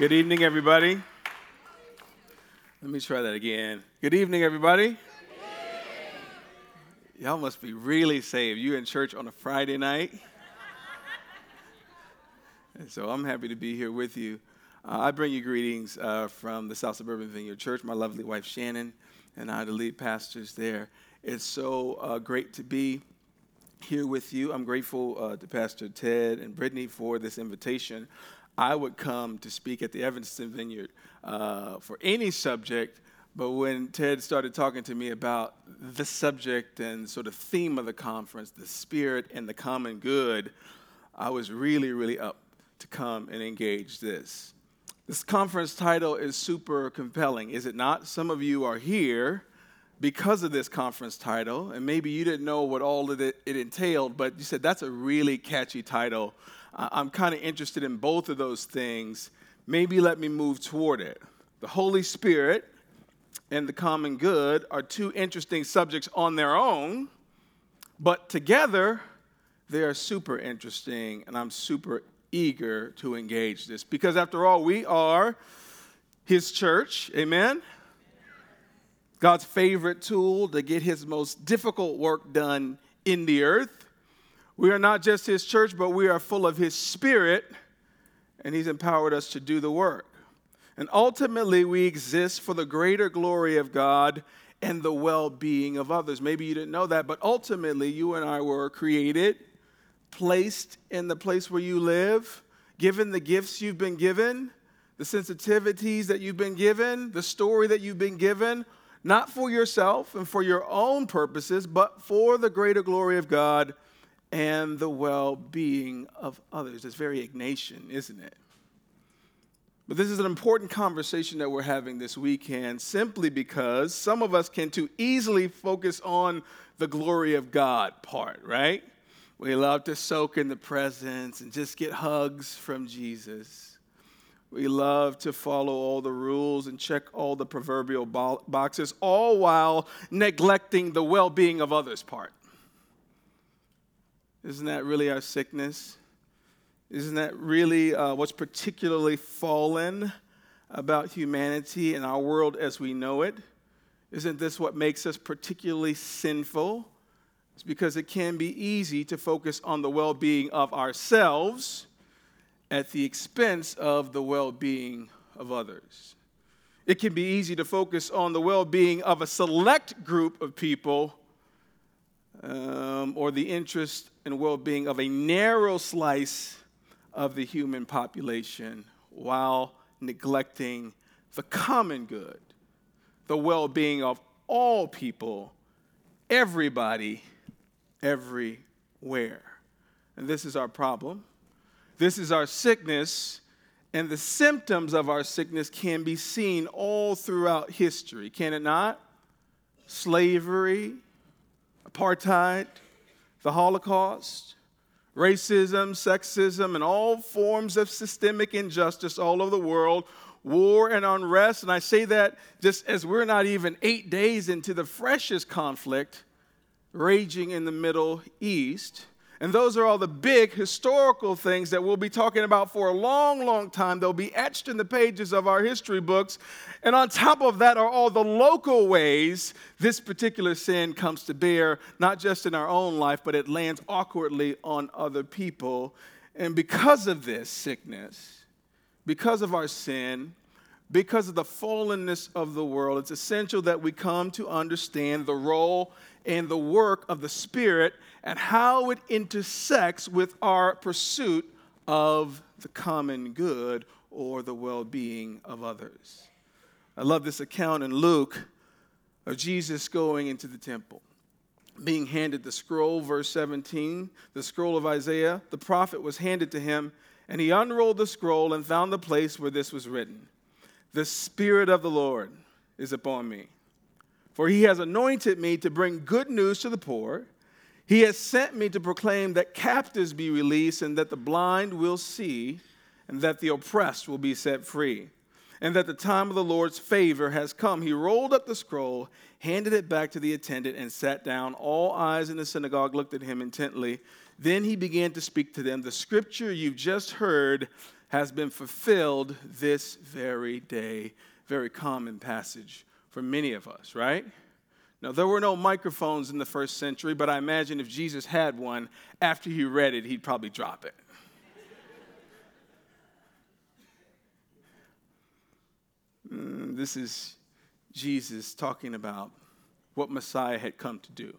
Good evening, everybody. Let me try that again. Good evening, everybody. Y'all must be really saved. You in church on a Friday night? and so I'm happy to be here with you. Uh, I bring you greetings uh, from the South Suburban Vineyard Church. My lovely wife Shannon and I, the lead pastors there. It's so uh, great to be here with you. I'm grateful uh, to Pastor Ted and Brittany for this invitation. I would come to speak at the Evanston Vineyard uh, for any subject, but when Ted started talking to me about the subject and sort of theme of the conference, the spirit and the common good, I was really, really up to come and engage this. This conference title is super compelling, is it not? Some of you are here because of this conference title, and maybe you didn't know what all of it, it entailed, but you said that's a really catchy title. I'm kind of interested in both of those things. Maybe let me move toward it. The Holy Spirit and the common good are two interesting subjects on their own, but together they are super interesting, and I'm super eager to engage this because, after all, we are His church. Amen? God's favorite tool to get His most difficult work done in the earth. We are not just His church, but we are full of His Spirit, and He's empowered us to do the work. And ultimately, we exist for the greater glory of God and the well being of others. Maybe you didn't know that, but ultimately, you and I were created, placed in the place where you live, given the gifts you've been given, the sensitivities that you've been given, the story that you've been given, not for yourself and for your own purposes, but for the greater glory of God and the well being of others. It's very Ignatian, isn't it? But this is an important conversation that we're having this weekend simply because some of us can too easily focus on the glory of God part, right? We love to soak in the presence and just get hugs from Jesus. We love to follow all the rules and check all the proverbial boxes, all while neglecting the well being of others part. Isn't that really our sickness? Isn't that really uh, what's particularly fallen about humanity and our world as we know it? Isn't this what makes us particularly sinful? It's because it can be easy to focus on the well being of ourselves at the expense of the well being of others. It can be easy to focus on the well being of a select group of people um, or the interest and well being of a narrow slice of the human population while neglecting the common good, the well being of all people, everybody, everywhere. And this is our problem. This is our sickness, and the symptoms of our sickness can be seen all throughout history, can it not? Slavery, apartheid, the Holocaust, racism, sexism, and all forms of systemic injustice all over the world, war and unrest. And I say that just as we're not even eight days into the freshest conflict raging in the Middle East. And those are all the big historical things that we'll be talking about for a long, long time. They'll be etched in the pages of our history books. And on top of that are all the local ways this particular sin comes to bear, not just in our own life, but it lands awkwardly on other people. And because of this sickness, because of our sin, because of the fallenness of the world, it's essential that we come to understand the role and the work of the Spirit and how it intersects with our pursuit of the common good or the well being of others. I love this account in Luke of Jesus going into the temple, being handed the scroll, verse 17, the scroll of Isaiah. The prophet was handed to him, and he unrolled the scroll and found the place where this was written The Spirit of the Lord is upon me for he has anointed me to bring good news to the poor. He has sent me to proclaim that captives be released, and that the blind will see, and that the oppressed will be set free, and that the time of the Lord's favor has come. He rolled up the scroll, handed it back to the attendant, and sat down. All eyes in the synagogue looked at him intently. Then he began to speak to them The scripture you've just heard has been fulfilled this very day. Very common passage for many of us, right? Now, there were no microphones in the first century, but I imagine if Jesus had one, after he read it, he'd probably drop it. mm, this is Jesus talking about what Messiah had come to do.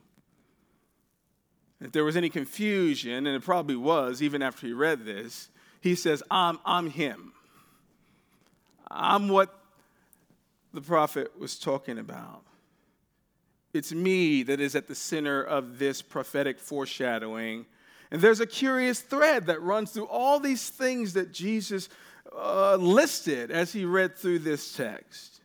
If there was any confusion, and it probably was even after he read this, he says, I'm, I'm him. I'm what the prophet was talking about. It's me that is at the center of this prophetic foreshadowing. And there's a curious thread that runs through all these things that Jesus uh, listed as he read through this text.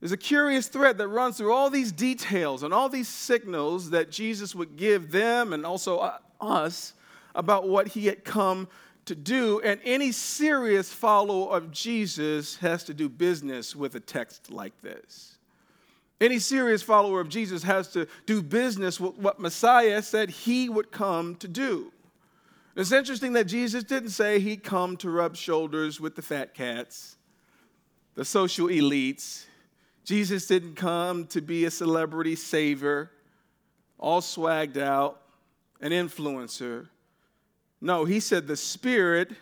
There's a curious thread that runs through all these details and all these signals that Jesus would give them and also uh, us about what he had come to do. And any serious follower of Jesus has to do business with a text like this. Any serious follower of Jesus has to do business with what Messiah said he would come to do. It's interesting that Jesus didn't say he'd come to rub shoulders with the fat cats, the social elites. Jesus didn't come to be a celebrity savior, all swagged out, an influencer. No, he said the Spirit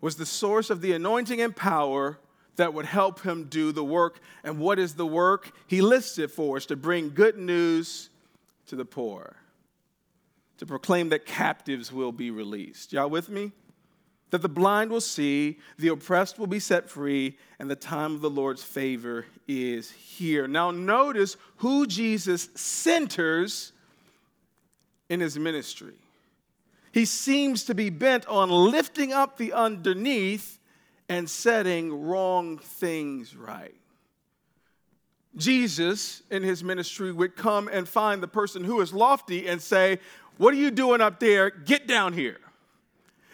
was the source of the anointing and power that would help him do the work. And what is the work? He lists it for us to bring good news to the poor, to proclaim that captives will be released. Y'all with me? That the blind will see, the oppressed will be set free, and the time of the Lord's favor is here. Now, notice who Jesus centers in his ministry. He seems to be bent on lifting up the underneath and setting wrong things right. Jesus, in his ministry, would come and find the person who is lofty and say, What are you doing up there? Get down here.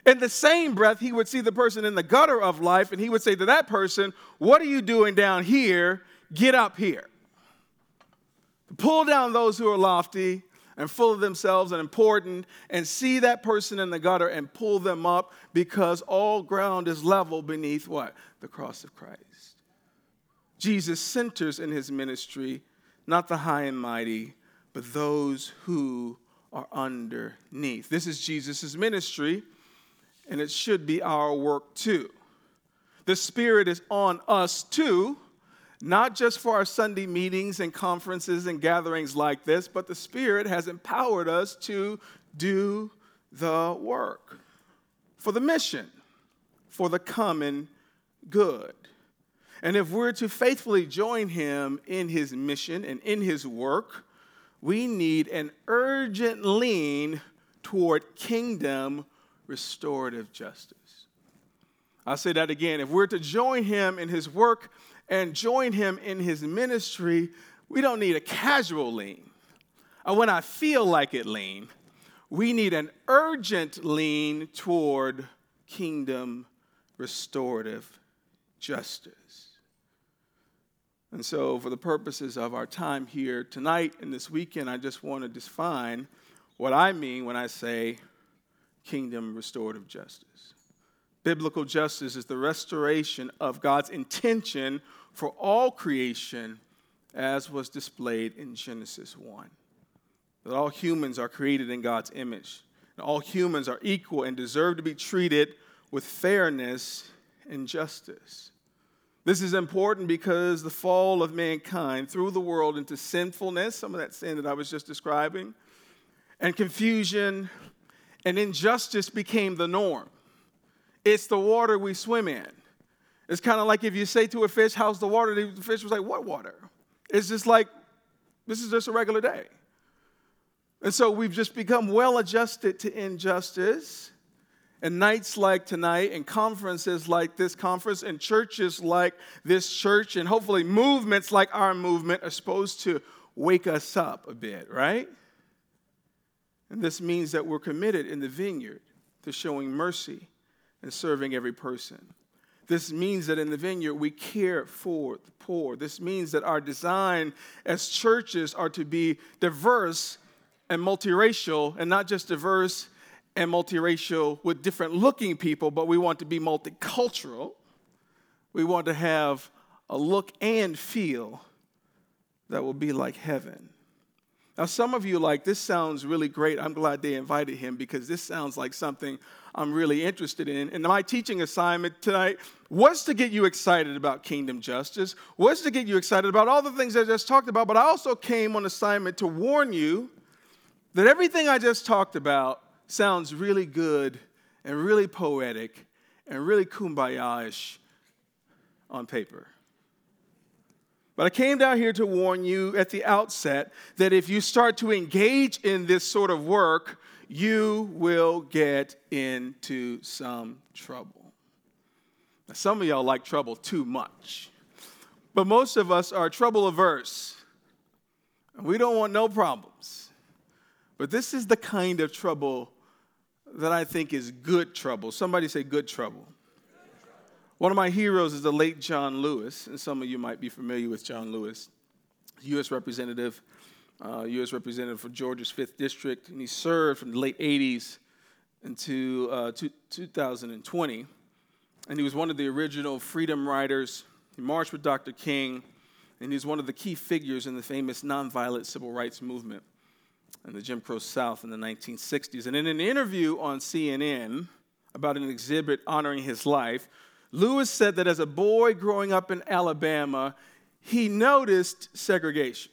In the same breath, he would see the person in the gutter of life and he would say to that person, What are you doing down here? Get up here. Pull down those who are lofty and full of themselves and important and see that person in the gutter and pull them up because all ground is level beneath what? The cross of Christ. Jesus centers in his ministry not the high and mighty, but those who are underneath. This is Jesus' ministry, and it should be our work too. The Spirit is on us too not just for our Sunday meetings and conferences and gatherings like this, but the Spirit has empowered us to do the work for the mission, for the common good. And if we're to faithfully join Him in His mission and in His work, we need an urgent lean toward kingdom restorative justice. I'll say that again. If we're to join Him in His work and join him in his ministry, we don't need a casual lean. Or when I feel like it lean, we need an urgent lean toward kingdom restorative justice. And so, for the purposes of our time here tonight and this weekend, I just want to define what I mean when I say kingdom restorative justice. Biblical justice is the restoration of God's intention for all creation as was displayed in Genesis 1. That all humans are created in God's image. And all humans are equal and deserve to be treated with fairness and justice. This is important because the fall of mankind threw the world into sinfulness, some of that sin that I was just describing, and confusion and injustice became the norm. It's the water we swim in. It's kind of like if you say to a fish, How's the water? The fish was like, What water? It's just like, This is just a regular day. And so we've just become well adjusted to injustice. And nights like tonight, and conferences like this conference, and churches like this church, and hopefully movements like our movement are supposed to wake us up a bit, right? And this means that we're committed in the vineyard to showing mercy and serving every person. This means that in the vineyard we care for the poor. This means that our design as churches are to be diverse and multiracial and not just diverse and multiracial with different looking people, but we want to be multicultural. We want to have a look and feel that will be like heaven. Now, some of you like, this sounds really great. I'm glad they invited him because this sounds like something I'm really interested in. And my teaching assignment tonight was to get you excited about kingdom justice, was to get you excited about all the things I just talked about, but I also came on assignment to warn you that everything I just talked about sounds really good and really poetic and really kumbaya ish on paper. But I came down here to warn you at the outset that if you start to engage in this sort of work, you will get into some trouble. Now, some of y'all like trouble too much, but most of us are trouble averse. And we don't want no problems. But this is the kind of trouble that I think is good trouble. Somebody say good trouble. One of my heroes is the late John Lewis, and some of you might be familiar with John Lewis, U.S. Representative, uh, U.S. Representative for Georgia's 5th District, and he served from the late 80s into uh, 2020. And he was one of the original freedom riders. He marched with Dr. King, and he's one of the key figures in the famous nonviolent civil rights movement in the Jim Crow South in the 1960s. And in an interview on CNN about an exhibit honoring his life, Lewis said that as a boy growing up in Alabama, he noticed segregation.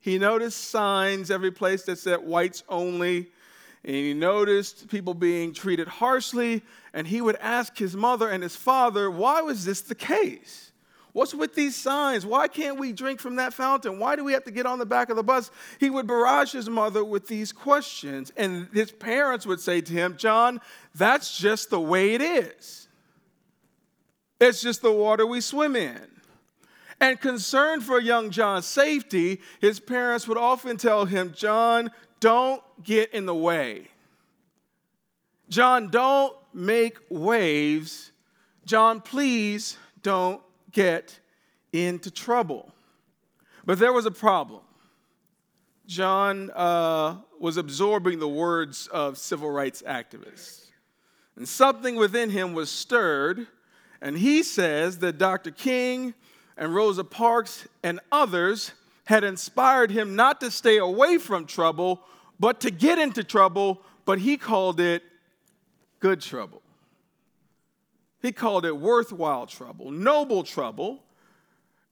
He noticed signs every place that said whites only, and he noticed people being treated harshly, and he would ask his mother and his father, why was this the case? What's with these signs? Why can't we drink from that fountain? Why do we have to get on the back of the bus? He would barrage his mother with these questions, and his parents would say to him, John, that's just the way it is. It's just the water we swim in. And concerned for young John's safety, his parents would often tell him, John, don't get in the way. John, don't make waves. John, please don't get into trouble. But there was a problem. John uh, was absorbing the words of civil rights activists. And something within him was stirred and he says that Dr. King and Rosa Parks and others had inspired him not to stay away from trouble, but to get into trouble, but he called it good trouble. He called it worthwhile trouble, noble trouble,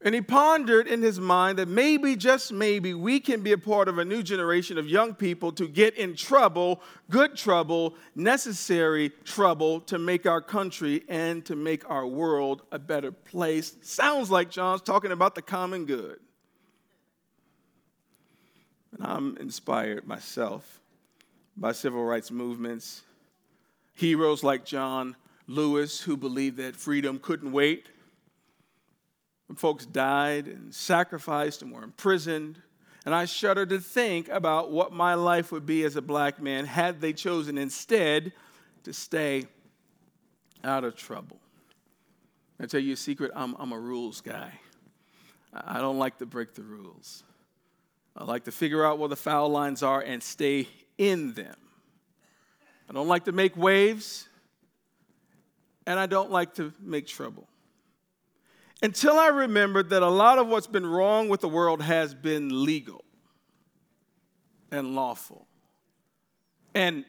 and he pondered in his mind that maybe, just maybe, we can be a part of a new generation of young people to get in trouble, good trouble, necessary trouble to make our country and to make our world a better place. Sounds like John's talking about the common good. And I'm inspired myself by civil rights movements, heroes like John Lewis, who believed that freedom couldn't wait when folks died and sacrificed and were imprisoned. And I shudder to think about what my life would be as a black man had they chosen instead to stay out of trouble. I tell you a secret I'm, I'm a rules guy. I don't like to break the rules. I like to figure out where the foul lines are and stay in them. I don't like to make waves, and I don't like to make trouble until I remembered that a lot of what's been wrong with the world has been legal and lawful and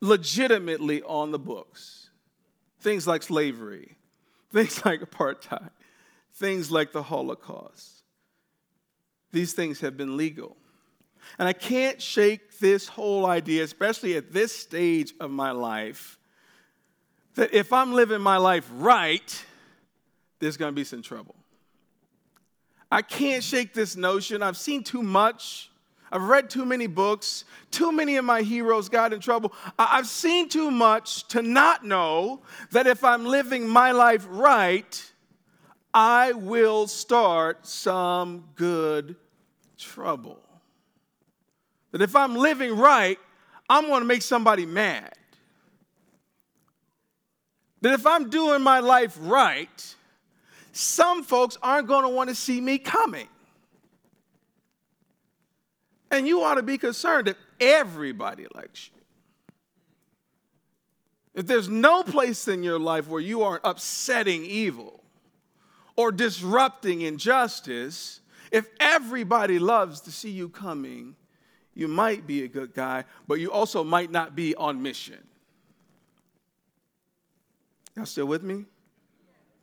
legitimately on the books. Things like slavery, things like apartheid, things like the Holocaust. These things have been legal. And I can't shake this whole idea, especially at this stage of my life, that if I'm living my life right, there's going to be some trouble. I can't shake this notion. I've seen too much. I've read too many books. Too many of my heroes got in trouble. I've seen too much to not know that if I'm living my life right, I will start some good trouble. That if I'm living right, I'm going to make somebody mad. That if I'm doing my life right, some folks aren't going to want to see me coming. And you ought to be concerned that everybody likes you. if there's no place in your life where you aren't upsetting evil or disrupting injustice, if everybody loves to see you coming, you might be a good guy, but you also might not be on mission. Y'all still with me?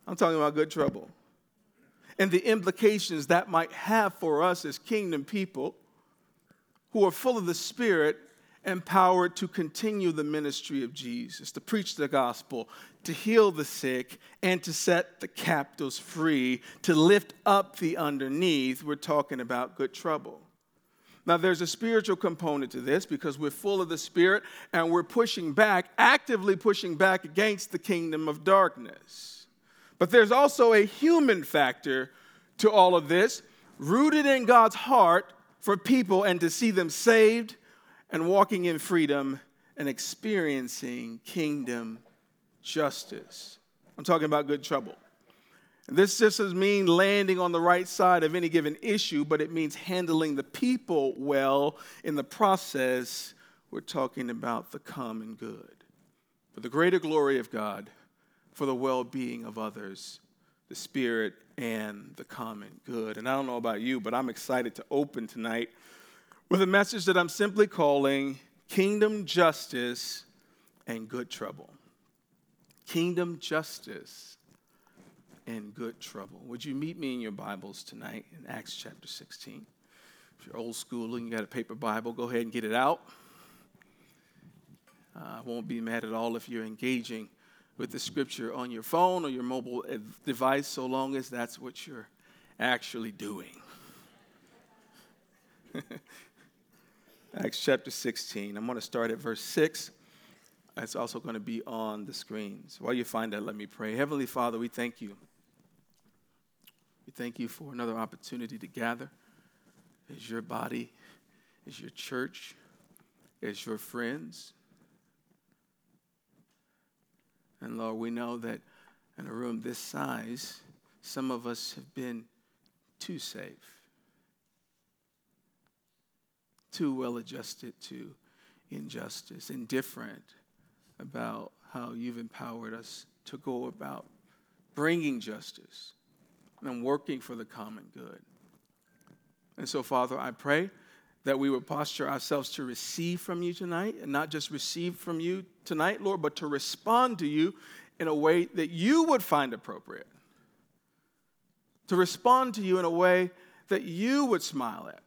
I'm talking about good trouble. And the implications that might have for us as kingdom people who are full of the Spirit empowered to continue the ministry of Jesus, to preach the gospel, to heal the sick, and to set the captives free, to lift up the underneath. We're talking about good trouble. Now, there's a spiritual component to this because we're full of the Spirit and we're pushing back, actively pushing back against the kingdom of darkness. But there's also a human factor to all of this, rooted in God's heart for people and to see them saved and walking in freedom and experiencing kingdom justice. I'm talking about good trouble. And This just doesn't mean landing on the right side of any given issue, but it means handling the people well in the process. We're talking about the common good. For the greater glory of God, for the well being of others, the Spirit, and the common good. And I don't know about you, but I'm excited to open tonight with a message that I'm simply calling Kingdom Justice and Good Trouble. Kingdom Justice and Good Trouble. Would you meet me in your Bibles tonight in Acts chapter 16? If you're old school and you got a paper Bible, go ahead and get it out. I won't be mad at all if you're engaging with the scripture on your phone or your mobile eh, device, so long as that's what you're actually doing. Acts chapter 16. I'm going to start at verse 6. It's also going to be on the screens. While you find that, let me pray. Heavenly Father, we thank you. We thank you for another opportunity to gather as your body, as your church, as your friends. And Lord, we know that in a room this size, some of us have been too safe too well adjusted to injustice, indifferent about how you've empowered us to go about bringing justice and working for the common good. And so, Father, I pray that we would posture ourselves to receive from you tonight, and not just receive from you tonight, Lord, but to respond to you in a way that you would find appropriate. To respond to you in a way that you would smile at.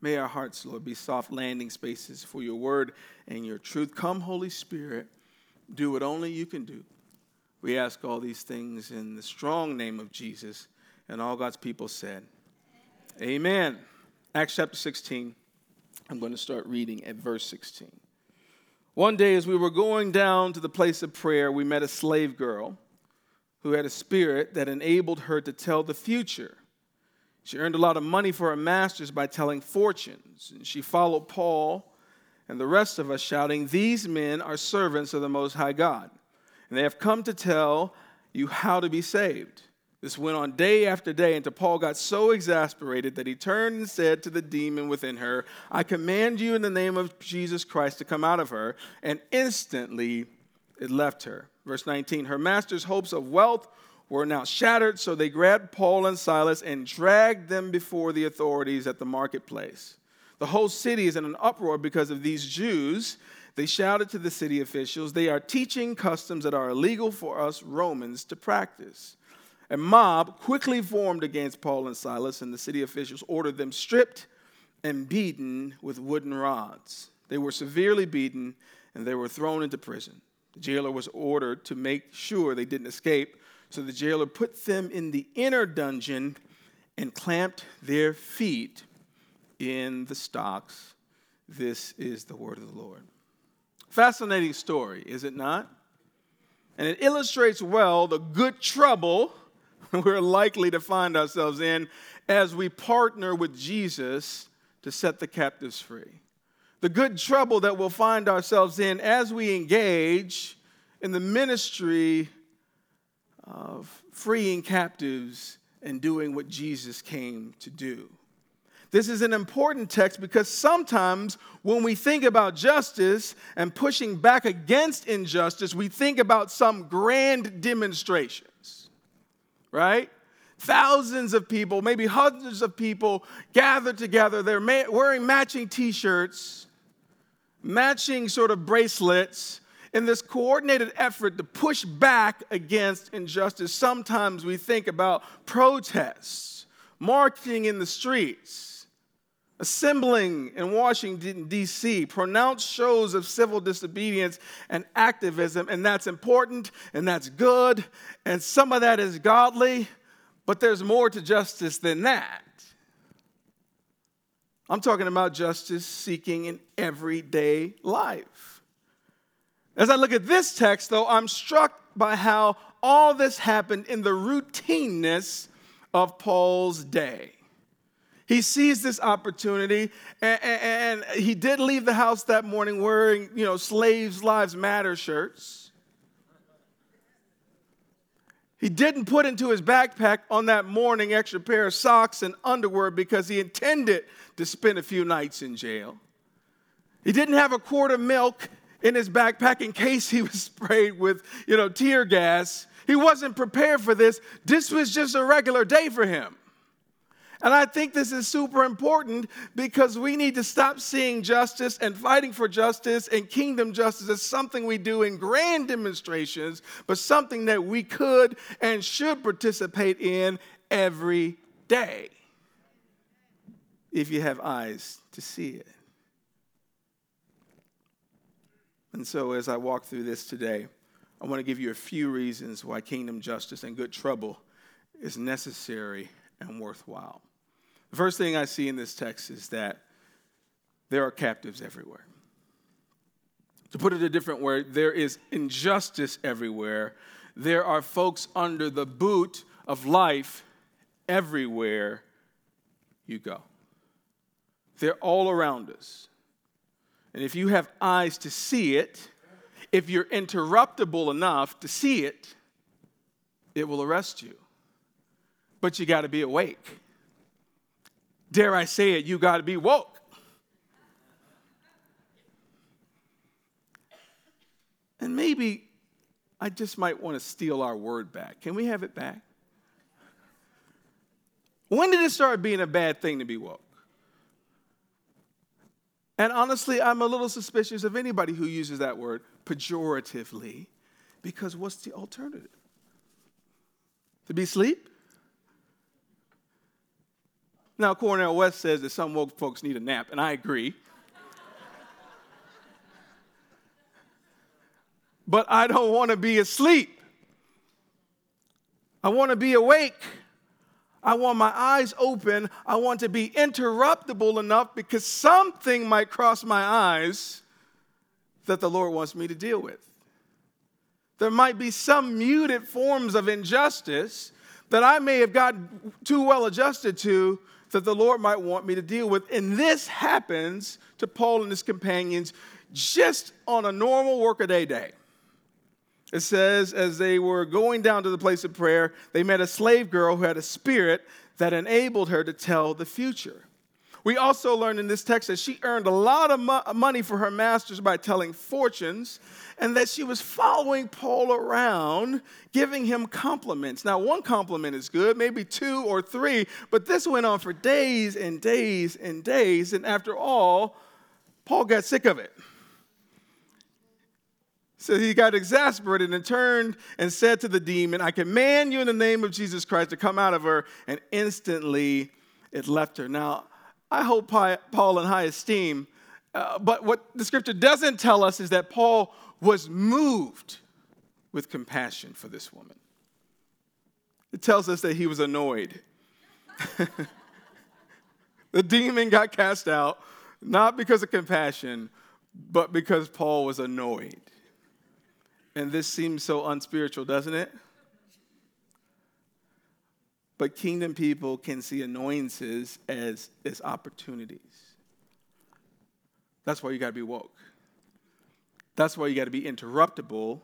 May our hearts, Lord, be soft landing spaces for your word and your truth. Come, Holy Spirit, do what only you can do. We ask all these things in the strong name of Jesus. And all God's people said, Amen. Acts chapter 16. I'm going to start reading at verse 16. One day, as we were going down to the place of prayer, we met a slave girl who had a spirit that enabled her to tell the future. She earned a lot of money for her masters by telling fortunes. And she followed Paul and the rest of us, shouting, These men are servants of the Most High God, and they have come to tell you how to be saved. This went on day after day until Paul got so exasperated that he turned and said to the demon within her, I command you in the name of Jesus Christ to come out of her. And instantly it left her. Verse 19 Her master's hopes of wealth were now shattered, so they grabbed Paul and Silas and dragged them before the authorities at the marketplace. The whole city is in an uproar because of these Jews. They shouted to the city officials, They are teaching customs that are illegal for us Romans to practice. A mob quickly formed against Paul and Silas, and the city officials ordered them stripped and beaten with wooden rods. They were severely beaten and they were thrown into prison. The jailer was ordered to make sure they didn't escape so the jailer put them in the inner dungeon and clamped their feet in the stocks. This is the word of the Lord. Fascinating story, is it not? And it illustrates well the good trouble we're likely to find ourselves in as we partner with Jesus to set the captives free. The good trouble that we'll find ourselves in as we engage in the ministry of freeing captives and doing what Jesus came to do. This is an important text because sometimes when we think about justice and pushing back against injustice, we think about some grand demonstrations, right? Thousands of people, maybe hundreds of people gathered together. They're wearing matching t shirts, matching sort of bracelets, in this coordinated effort to push back against injustice. Sometimes we think about protests, marching in the streets, assembling in Washington, D.C., pronounced shows of civil disobedience and activism, and that's important and that's good, and some of that is godly. But there's more to justice than that. I'm talking about justice seeking in everyday life. As I look at this text, though, I'm struck by how all this happened in the routineness of Paul's day. He sees this opportunity, and, and, and, he did leave the house that morning wearing, you know, slaves' lives matter shirts. He didn't put into his backpack on that morning extra pair of socks and underwear because he intended to spend a few nights in jail. He didn't have a quart of milk in his backpack in case he was sprayed with, you know, tear gas. He wasn't prepared for this. This was just a regular day for him. And I think this is super important because we need to stop seeing justice and fighting for justice and kingdom justice as something we do in grand demonstrations, but something that we could and should participate in every day if you have eyes to see it. And so, as I walk through this today, I want to give you a few reasons why kingdom justice and good trouble is necessary and worthwhile. First thing I see in this text is that there are captives everywhere. To put it a different way, there is injustice everywhere. There are folks under the boot of life everywhere you go. They're all around us. And if you have eyes to see it, if you're interruptible enough to see it, it will arrest you. But you got to be awake dare I say it, you got to be woke. And maybe I just might want to steal our word back. Can we have it back? When did it start being a bad thing to be woke? And honestly, I'm a little suspicious of anybody who uses that word pejoratively because what's the alternative? To be asleep? Now, Cornel West says that some woke folks need a nap, and I agree. but I don't want to be asleep. I want to be awake. I want my eyes open. I want to be interruptible enough because something might cross my eyes that the Lord wants me to deal with. There might be some muted forms of injustice that I may have gotten too well adjusted to that the Lord might want me to deal with. And this happens to Paul and his companions just on a normal workaday day. It says, as they were going down to the place of prayer, they met a slave girl who had a spirit that enabled her to tell the future. We also learn in this text that she earned a lot of mo- money for her masters by telling fortunes and that she was following Paul around, giving him compliments. Now, one compliment is good, maybe two or three, but this went on for days and days and days. And after all, Paul got sick of it. So he got exasperated and turned and said to the demon, I command you in the name of Jesus Christ to come out of her. And instantly it left her. Now, I hold Paul in high esteem. Uh, but what the scripture doesn't tell us is that Paul was moved with compassion for this woman. It tells us that he was annoyed. the demon got cast out, not because of compassion, but because Paul was annoyed. And this seems so unspiritual, doesn't it? But kingdom people can see annoyances as, as opportunities. That's why you got to be woke. That's why you got to be interruptible.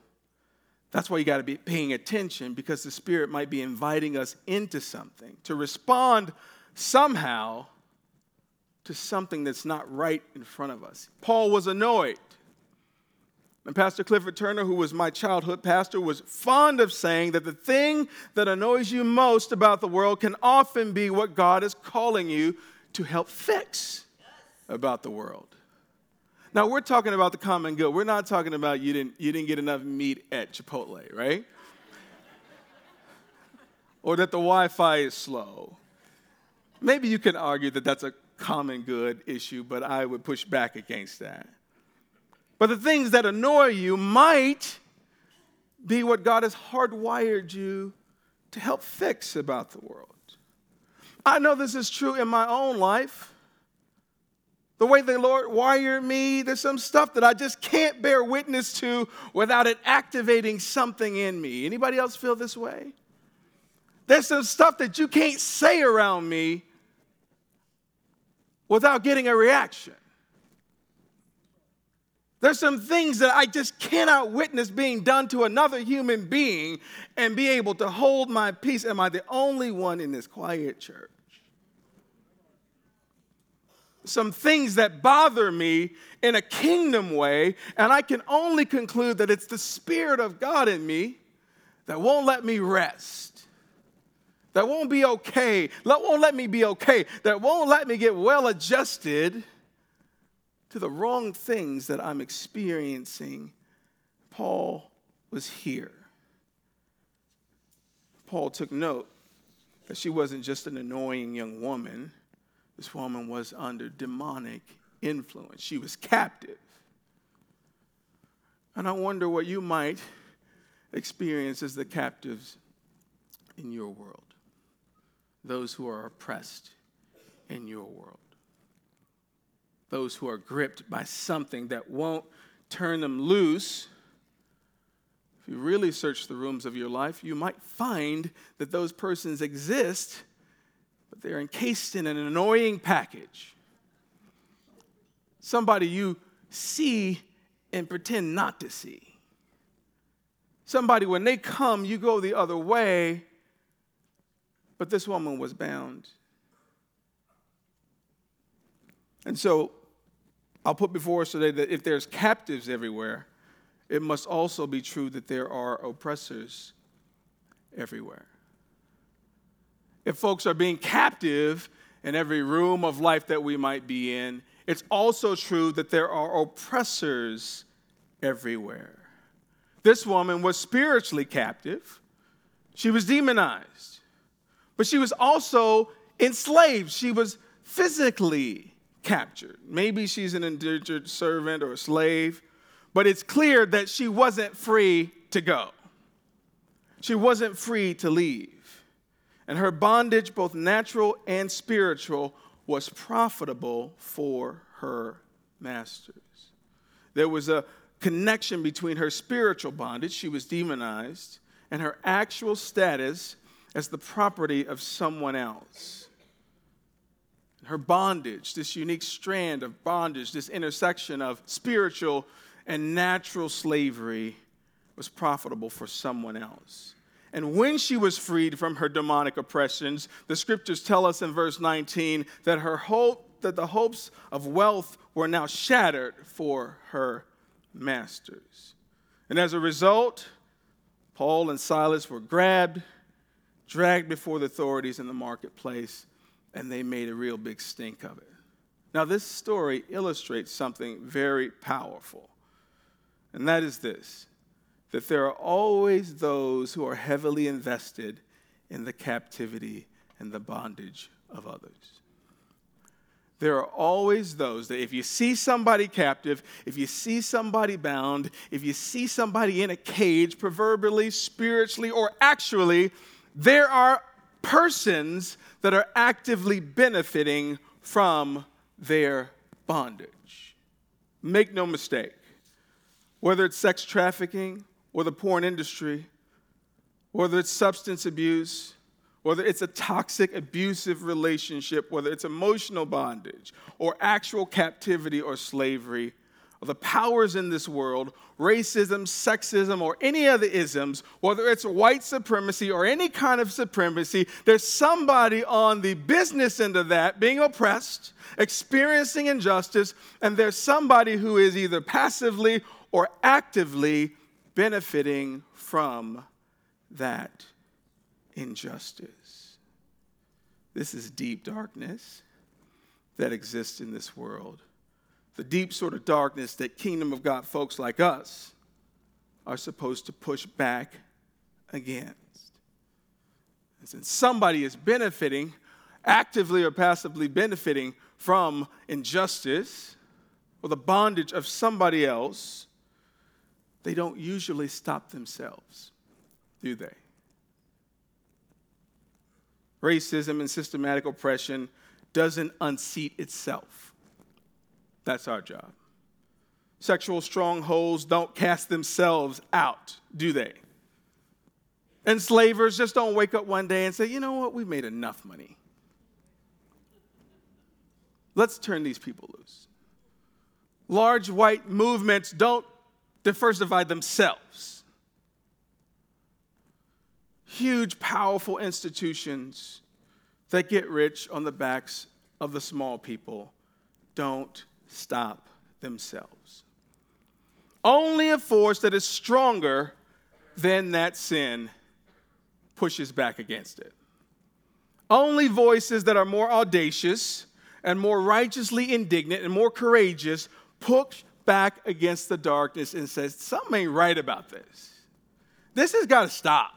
That's why you got to be paying attention because the Spirit might be inviting us into something to respond somehow to something that's not right in front of us. Paul was annoyed. And Pastor Clifford Turner, who was my childhood pastor, was fond of saying that the thing that annoys you most about the world can often be what God is calling you to help fix about the world. Now, we're talking about the common good. We're not talking about you didn't, you didn't get enough meat at Chipotle, right? or that the Wi Fi is slow. Maybe you can argue that that's a common good issue, but I would push back against that. But the things that annoy you might be what God has hardwired you to help fix about the world. I know this is true in my own life. The way the Lord wired me, there's some stuff that I just can't bear witness to without it activating something in me. Anybody else feel this way? There's some stuff that you can't say around me without getting a reaction. There's some things that I just cannot witness being done to another human being and be able to hold my peace. Am I the only one in this quiet church? Some things that bother me in a kingdom way, and I can only conclude that it's the Spirit of God in me that won't let me rest, that won't be okay, that won't let me be okay, that won't let me get well adjusted to the wrong things that I'm experiencing, Paul was here. Paul took note that she wasn't just an annoying young woman, this woman was under demonic influence. She was captive. And I wonder what you might experience as the captives in your world, those who are oppressed in your world those who are gripped by something that won't turn them loose. If you really search the rooms of your life, you might find that those persons exist, but they're encased in an annoying package. Somebody you see and pretend not to see. Somebody, when they come, you go the other way, but this woman was bound. And so I'll put before us today that if there's captives everywhere, it must also be true that there are oppressors everywhere. If folks are being captive in every room of life that we might be in, it's also true that there are oppressors everywhere. This woman was spiritually captive, she was demonized, but she was also enslaved, she was physically captured. Maybe she's an indentured servant or a slave, but it's clear that she wasn't free to go. She wasn't free to leave. And her bondage, both natural and spiritual, was profitable for her masters. There was a connection between her spiritual bondage, she was demonized, and her actual status as the property of someone else her bondage, this unique strand of bondage, this intersection of spiritual and natural slavery was profitable for someone else. And when she was freed from her demonic oppressions, the scriptures tell us in verse 19 that her hope that the hopes of wealth were now shattered for her masters. And as a result, Paul and Silas were grabbed, dragged before the authorities in the marketplace, and they made a real big stink of it. Now, this story illustrates something very powerful, and that is this that there are always those who are heavily invested in the captivity and the bondage of others. There are always those that if you see somebody captive, if you see somebody bound, if you see somebody in a cage, proverbially, spiritually, or actually, there are persons that are actively benefiting from their bondage. Make no mistake, whether it's sex trafficking or the porn industry, whether it's substance abuse, whether it's a toxic, abusive relationship, whether it's emotional bondage or actual captivity or slavery, the powers in this world, racism, sexism, or any other isms, whether it's white supremacy or any kind of supremacy, there's somebody on the business end of that being oppressed, experiencing injustice, and there's somebody who is either passively or actively benefiting from that injustice. This is deep darkness that exists in this world the deep sort of darkness that kingdom of God folks like us are supposed to push back against. And since somebody is benefiting, actively or passively benefiting from injustice or the bondage of somebody else, they don't usually stop themselves, do they? Racism and systematic oppression doesn't unseat itself. That's our job. Sexual strongholds don't cast themselves out, do they? Enslavers just don't wake up one day and say, you know what, we've made enough money. Let's turn these people loose. Large white movements don't diversify themselves. Huge, powerful institutions that get rich on the backs of the small people don't stop themselves. Only a force that is stronger than that sin pushes back against it. Only voices that are more audacious and more righteously indignant and more courageous push back against the darkness and says, something ain't right about this. This has got to stop.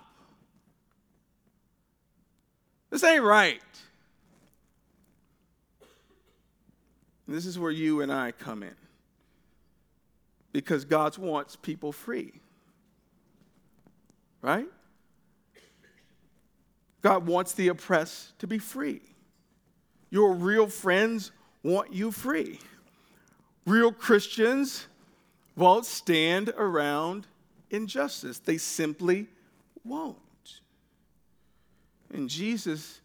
This ain't right. And this is where you and I come in. Because God wants people free. Right? God wants the oppressed to be free. Your real friends want you free. Real Christians won't stand around injustice, they simply won't. And Jesus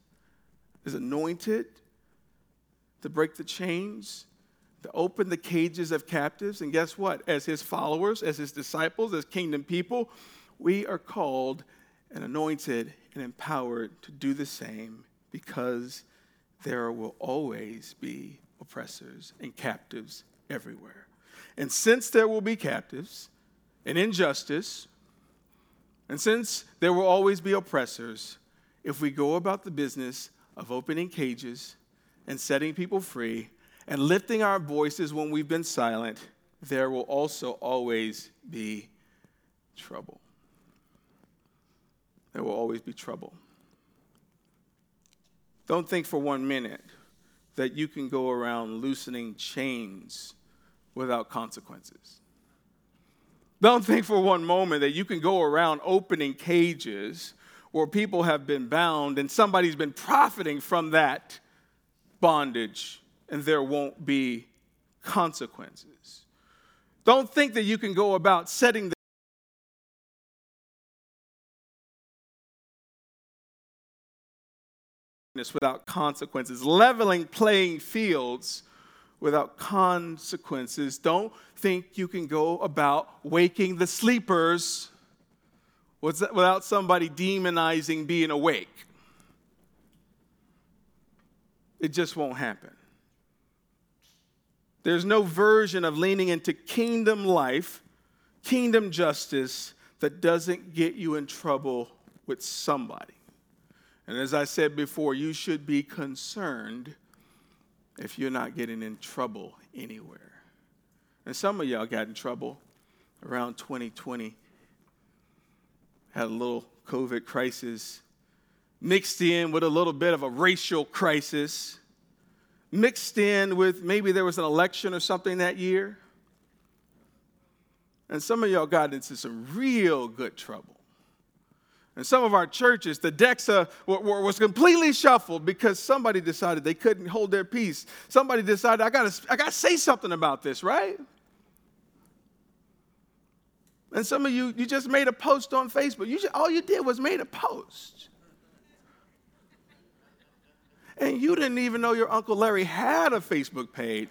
is anointed to break the chains, to open the cages of captives. And guess what? As his followers, as his disciples, as kingdom people, we are called and anointed and empowered to do the same because there will always be oppressors and captives everywhere. And since there will be captives and injustice, and since there will always be oppressors, if we go about the business of opening cages and setting people free and lifting our voices when we've been silent, there will also always be trouble. There will always be trouble. Don't think for one minute that you can go around loosening chains without consequences. Don't think for one moment that you can go around opening cages where people have been bound and somebody's been profiting from that bondage and there won't be consequences. Don't think that you can go about setting the without consequences, leveling playing fields without consequences. Don't think you can go about waking the sleepers without somebody demonizing being awake. It just won't happen. There's no version of leaning into kingdom life, kingdom justice that doesn't get you in trouble with somebody. And as I said before, you should be concerned if you're not getting in trouble anywhere. And some of y'all got in trouble around 2020, had a little COVID crisis mixed in with a little bit of a racial crisis, mixed in with maybe there was an election or something that year. And some of y'all got into some real good trouble. And some of our churches, the decks uh, were, was completely shuffled because somebody decided they couldn't hold their peace. Somebody decided, I gotta, I gotta say something about this, right? And some of you, you just made a post on Facebook. You just, all you did was made a post and you didn't even know your Uncle Larry had a Facebook page.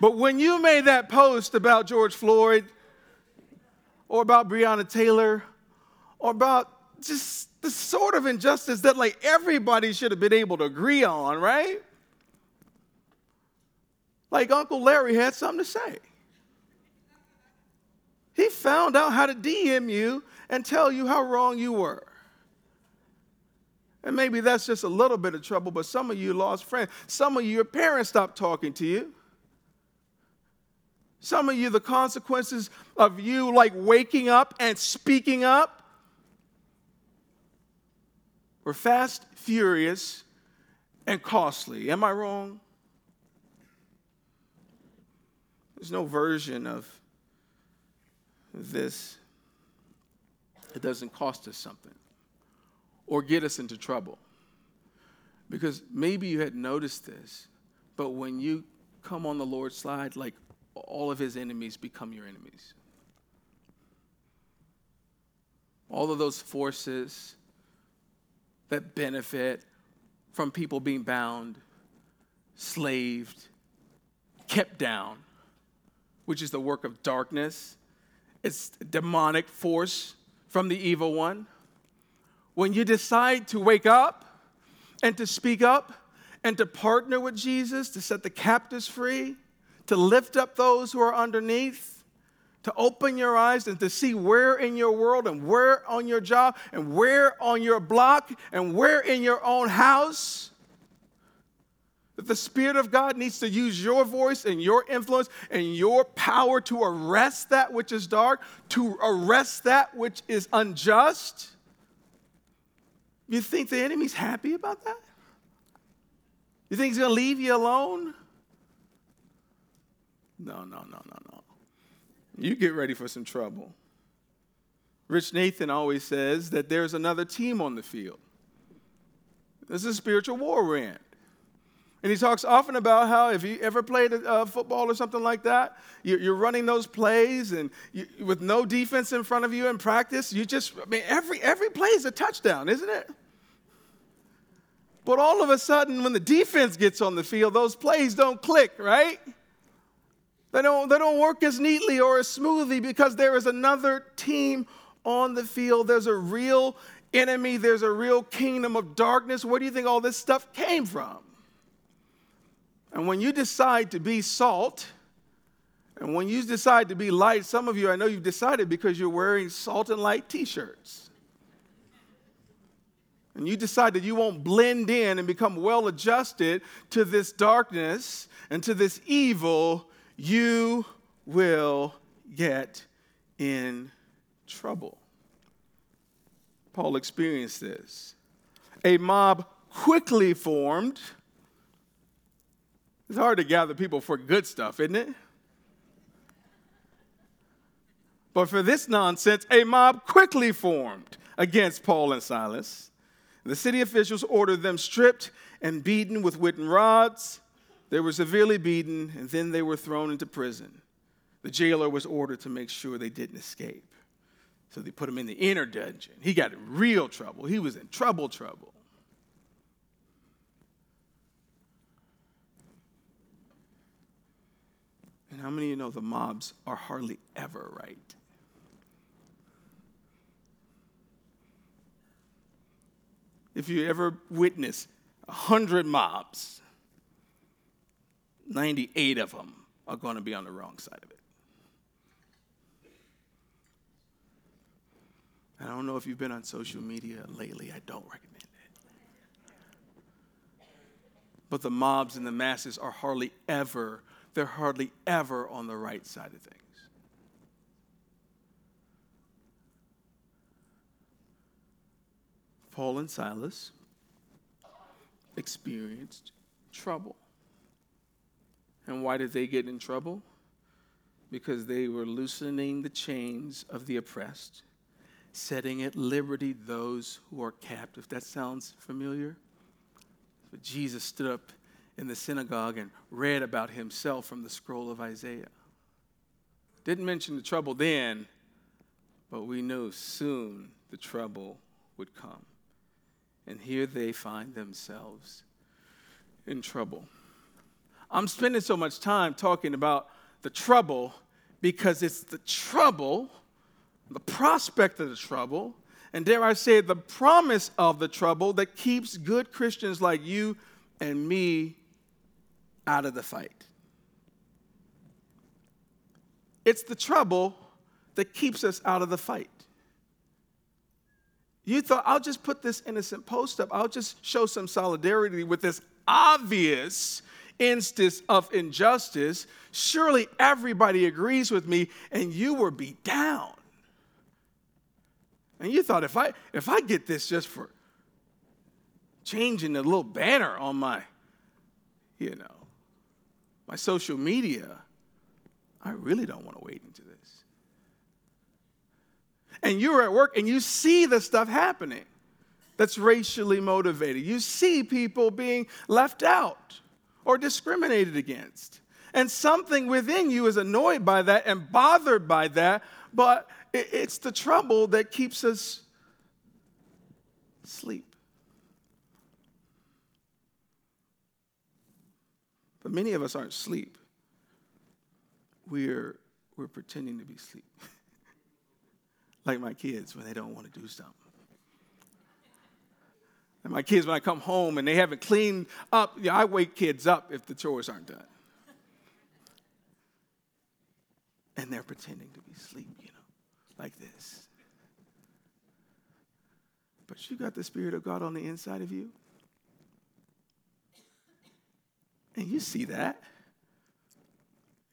But when you made that post about George Floyd or about Breonna Taylor or about just the sort of injustice that like everybody should have been able to agree on, right? Like Uncle Larry had something to say. He found out how to DM you and tell you how wrong you were. And maybe that's just a little bit of trouble, but some of you lost friends. Some of you, your parents stopped talking to you. Some of you, the consequences of you like waking up and speaking up were fast, furious, and costly. Am I wrong? There's no version of this that doesn't cost us something or get us into trouble. Because maybe you had noticed this, but when you come on the Lord's side, like all of his enemies become your enemies. All of those forces that benefit from people being bound, slaved, kept down, which is the work of darkness. It's demonic force from the evil one. When you decide to wake up and to speak up and to partner with Jesus to set the captives free, to lift up those who are underneath, to open your eyes and to see where in your world and where on your job and where on your block and where in your own house that the Spirit of God needs to use your voice and your influence and your power to arrest that which is dark, to arrest that which is unjust. You think the enemy's happy about that? You think he's going to leave you alone? No, no, no, no, no. You get ready for some trouble. Rich Nathan always says that there's another team on the field. This is a spiritual war we're in. And he talks often about how if you ever played uh, football or something like that, you're running those plays and you, with no defense in front of you in practice, you just, I mean, every, every play is a touchdown, isn't it? But all of a sudden, when the defense gets on the field, those plays don't click, right? They don't, they don't work as neatly or as smoothly because there is another team on the field. There's a real enemy, there's a real kingdom of darkness. Where do you think all this stuff came from? And when you decide to be salt, and when you decide to be light, some of you, I know you've decided because you're wearing salt and light t shirts. And you decide that you won't blend in and become well adjusted to this darkness and to this evil you will get in trouble. Paul experienced this. A mob quickly formed. It's hard to gather people for good stuff, isn't it? But for this nonsense, a mob quickly formed against Paul and Silas. The city officials ordered them stripped and beaten with wooden rods. They were severely beaten, and then they were thrown into prison. The jailer was ordered to make sure they didn't escape. So they put him in the inner dungeon. He got in real trouble. He was in trouble, trouble. And how many of you know the mobs are hardly ever right? If you ever witness a hundred mobs, 98 of them are going to be on the wrong side of it. I don't know if you've been on social media lately. I don't recommend it. But the mobs and the masses are hardly ever, they're hardly ever on the right side of things. Paul and Silas experienced trouble. And why did they get in trouble? Because they were loosening the chains of the oppressed, setting at liberty those who are captive. That sounds familiar? But Jesus stood up in the synagogue and read about himself from the scroll of Isaiah. Didn't mention the trouble then, but we know soon the trouble would come. And here they find themselves in trouble. I'm spending so much time talking about the trouble because it's the trouble, the prospect of the trouble, and dare I say, the promise of the trouble that keeps good Christians like you and me out of the fight. It's the trouble that keeps us out of the fight. You thought, I'll just put this innocent post up, I'll just show some solidarity with this obvious instance of injustice. Surely everybody agrees with me, and you were beat down. And you thought if I if I get this just for changing the little banner on my, you know, my social media, I really don't want to wade into this. And you're at work and you see the stuff happening that's racially motivated. You see people being left out or discriminated against. And something within you is annoyed by that and bothered by that, but it's the trouble that keeps us asleep. But many of us aren't asleep. We're, we're pretending to be asleep. like my kids when they don't want to do something. And my kids, when I come home and they haven't cleaned up, you know, I wake kids up if the chores aren't done. And they're pretending to be asleep, you know, like this. But you got the Spirit of God on the inside of you. And you see that.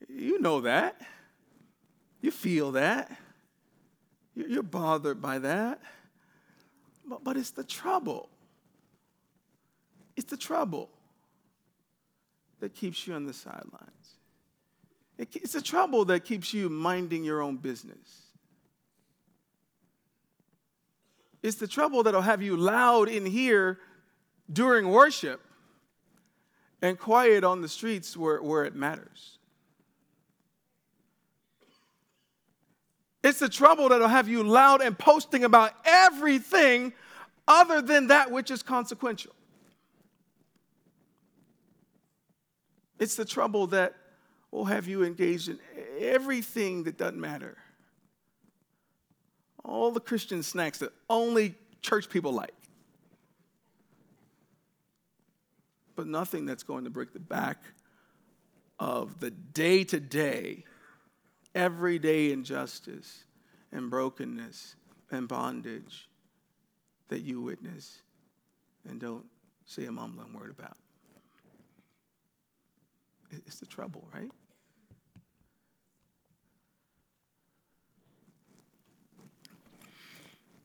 You know that. You feel that. You're bothered by that. But, but it's the trouble. It's the trouble that keeps you on the sidelines. It's the trouble that keeps you minding your own business. It's the trouble that'll have you loud in here during worship and quiet on the streets where, where it matters. It's the trouble that'll have you loud and posting about everything other than that which is consequential. It's the trouble that will have you engaged in everything that doesn't matter. All the Christian snacks that only church people like. But nothing that's going to break the back of the day to day everyday injustice and brokenness and bondage that you witness and don't say a mumbling word about. It's the trouble, right?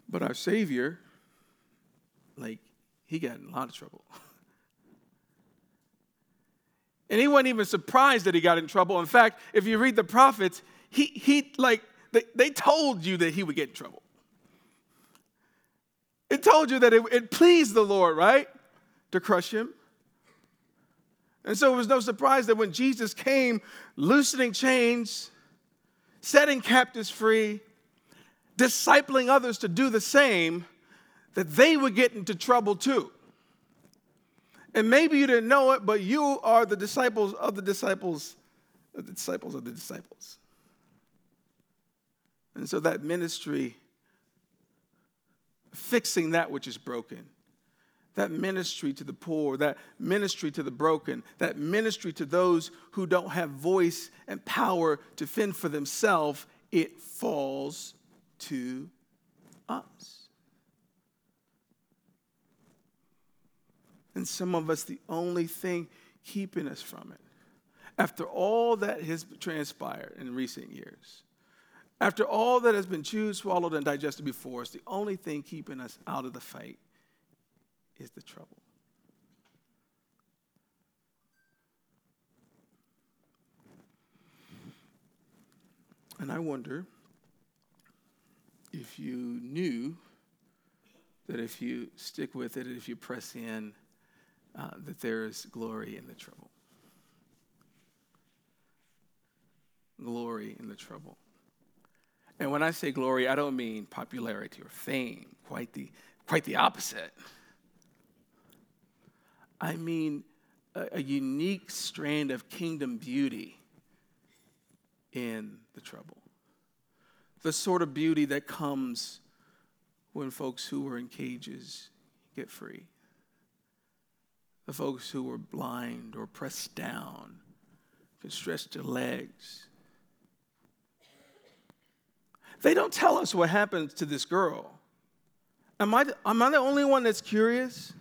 But our Savior, like, he got in a lot of trouble. and he wasn't even surprised that he got in trouble. In fact, if you read the prophets, he, he like, they, they told you that he would get in trouble. It told you that it, it pleased the Lord, right? To crush him. And so it was no surprise that when Jesus came, loosening chains, setting captives free, discipling others to do the same, that they would get into trouble too. And maybe you didn't know it, but you are the disciples of the disciples, of the disciples of the disciples. And so that ministry, fixing that which is broken, that ministry to the poor, that ministry to the broken, that ministry to those who don't have voice and power to fend for themselves, it falls to us. And some of us, the only thing keeping us from it, after all that has transpired in recent years, after all that has been chewed, swallowed, and digested before us, the only thing keeping us out of the fight is the trouble. And I wonder if you knew that if you stick with it, if you press in, uh, that there is glory in the trouble. Glory in the trouble. And when I say glory, I don't mean popularity or fame, quite the, quite the opposite. I mean a, a unique strand of kingdom beauty in the trouble. The sort of beauty that comes when folks who were in cages get free. The folks who were blind or pressed down can stretch their legs. They don't tell us what happens to this girl. Am I, am I the only one that's curious?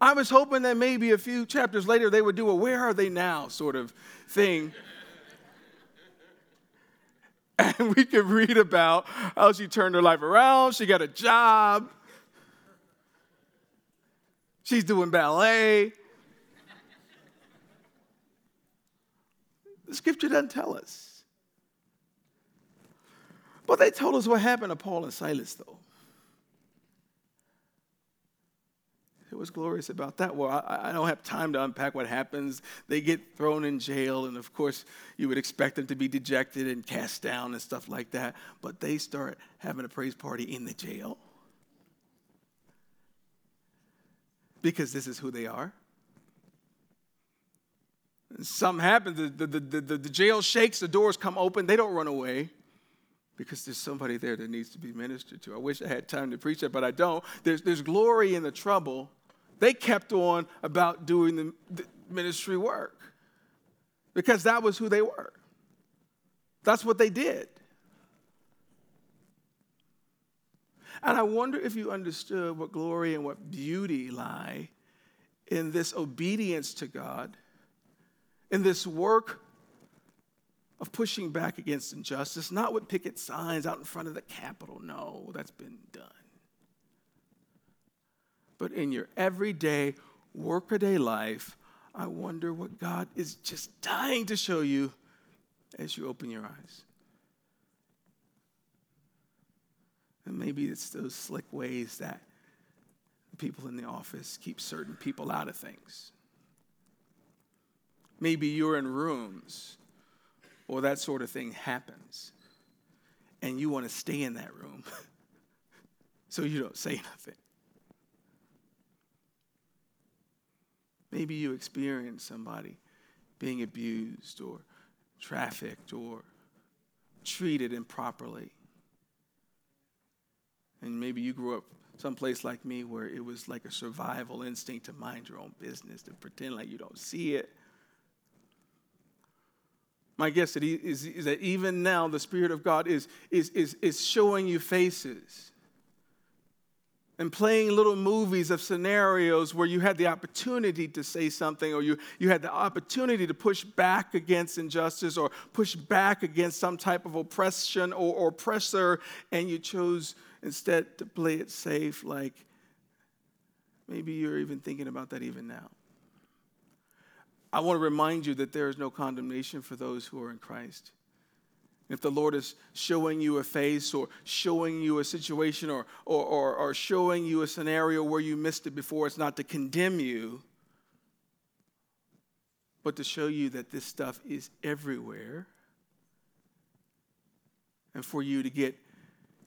I was hoping that maybe a few chapters later they would do a where are they now sort of thing. and we could read about how she turned her life around, she got a job, she's doing ballet. The scripture doesn't tell us. But they told us what happened to Paul and Silas, though. It was glorious about that. Well, I, I, don't have time to unpack what happens. They get thrown in jail, and of course, you would expect them to be dejected and cast down and stuff like that. But they start having a praise party in the jail because this is who they are. Something happens, the, the, the, the, jail shakes, the doors come open, they don't run away because there's somebody there that needs to be ministered to. I wish I had time to preach that, but I don't. There's, there's glory in the trouble they kept on about doing the, the ministry work because that was who they were. That's what they did. And I wonder if you understood what glory and what beauty lie in this obedience to God, in this work of pushing back against injustice, not with picket signs out in front of the Capitol. No, that's been done but in your everyday, workaday life, I wonder what God is just dying to show you as you open your eyes. And maybe it's those slick ways that people in the office keep certain people out of things. Maybe you're in rooms or that sort of thing happens, and you want to stay in that room so you don't say nothing. Maybe you experience somebody being abused or trafficked or treated improperly. And maybe you grew up someplace like me where it was like a survival instinct to mind your own business, to pretend like you don't see it. My guess is, is that even now the Spirit of God is, is, is, is showing you faces and playing little movies of scenarios where you had the opportunity to say something or you, you had the opportunity to push back against injustice or push back against some type of oppression or, or oppressor, and you chose instead to play it safe, like maybe you're even thinking about that even now. I want to remind you that there is no condemnation for those who are in Christ. If the Lord is showing you a face or showing you a situation or, or, or, or, showing you a scenario where you missed it before, it's not to condemn you, but to show you that this stuff is everywhere and for you to get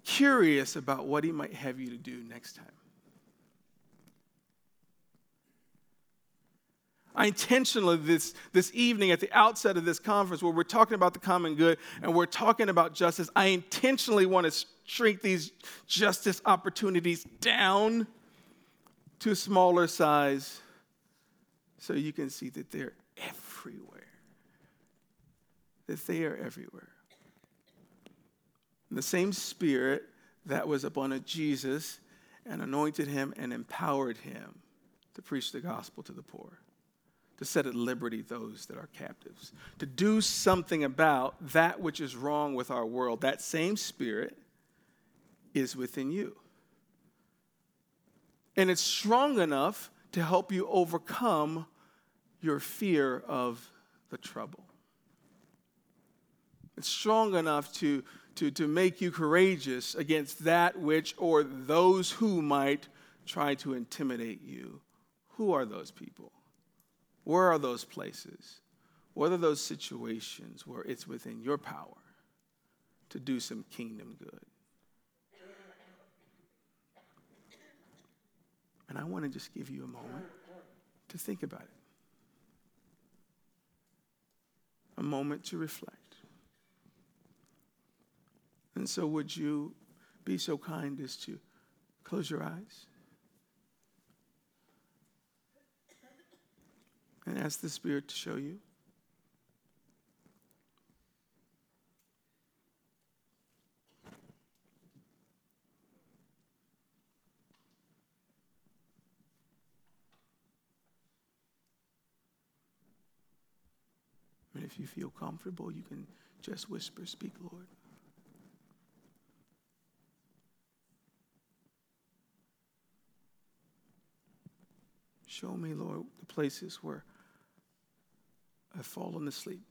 curious about what He might have you to do next time. I intentionally, this, this evening at the outset of this conference, where we're talking about the common good and we're talking about justice, I intentionally want to shrink these justice opportunities down to a smaller size so you can see that they're everywhere. That they are everywhere. And the same spirit that was upon Jesus and anointed him and empowered him to preach the gospel to the poor to set at liberty those that are captives, to do something about that which is wrong with our world. That same spirit is within you. And it's strong enough to help you overcome your fear of the trouble. It's strong enough to, to, to make you courageous against that which or those who might try to intimidate you. Who are those people? Where are those places? What are those situations where it's within your power to do some kingdom good? And I want to just give you a moment to think about it, a moment to reflect. And so, would you be so kind as to close your eyes and ask the Spirit to show you? And if you feel comfortable, you can just whisper, Speak, Lord. Show me, Lord, the places where I've fallen asleep.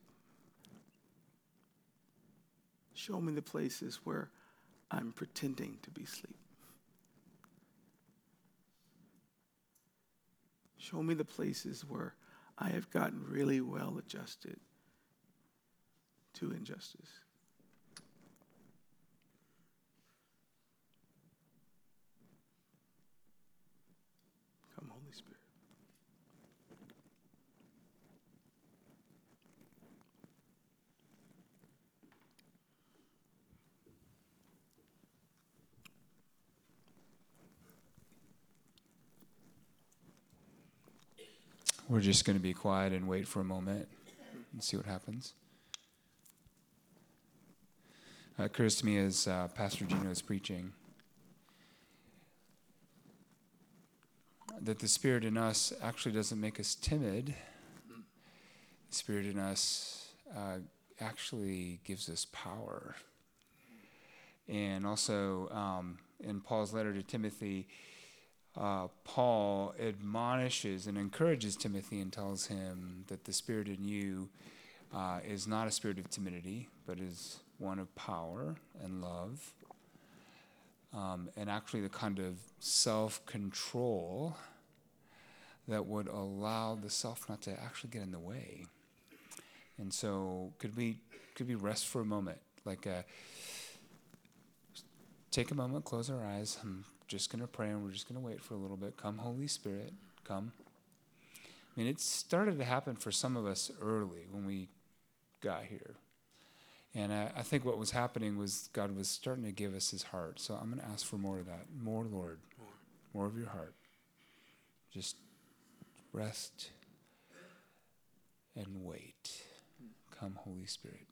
Show me the places where I'm pretending to be asleep. Show me the places where I have gotten really well adjusted to injustice. Come, Holy Spirit. We're just going to be quiet and wait for a moment and see what happens. It occurs to me as uh, Pastor Geno is preaching that the Spirit in us actually doesn't make us timid. The Spirit in us uh, actually gives us power. And also um, in Paul's letter to Timothy, uh, Paul admonishes and encourages Timothy and tells him that the spirit in you uh, is not a spirit of timidity, but is one of power and love, um, and actually the kind of self control that would allow the self not to actually get in the way. And so, could we could we rest for a moment, like a, uh, take a moment, close our eyes. I'm just going to pray and we're just going to wait for a little bit. Come, Holy Spirit, come. I mean, it started to happen for some of us early when we got here. And I, I, think what was happening was God was starting to give us his heart. So I'm going to ask for more of that. More, Lord. More, more of your heart. Just rest and wait. Hmm. Come, Holy Spirit.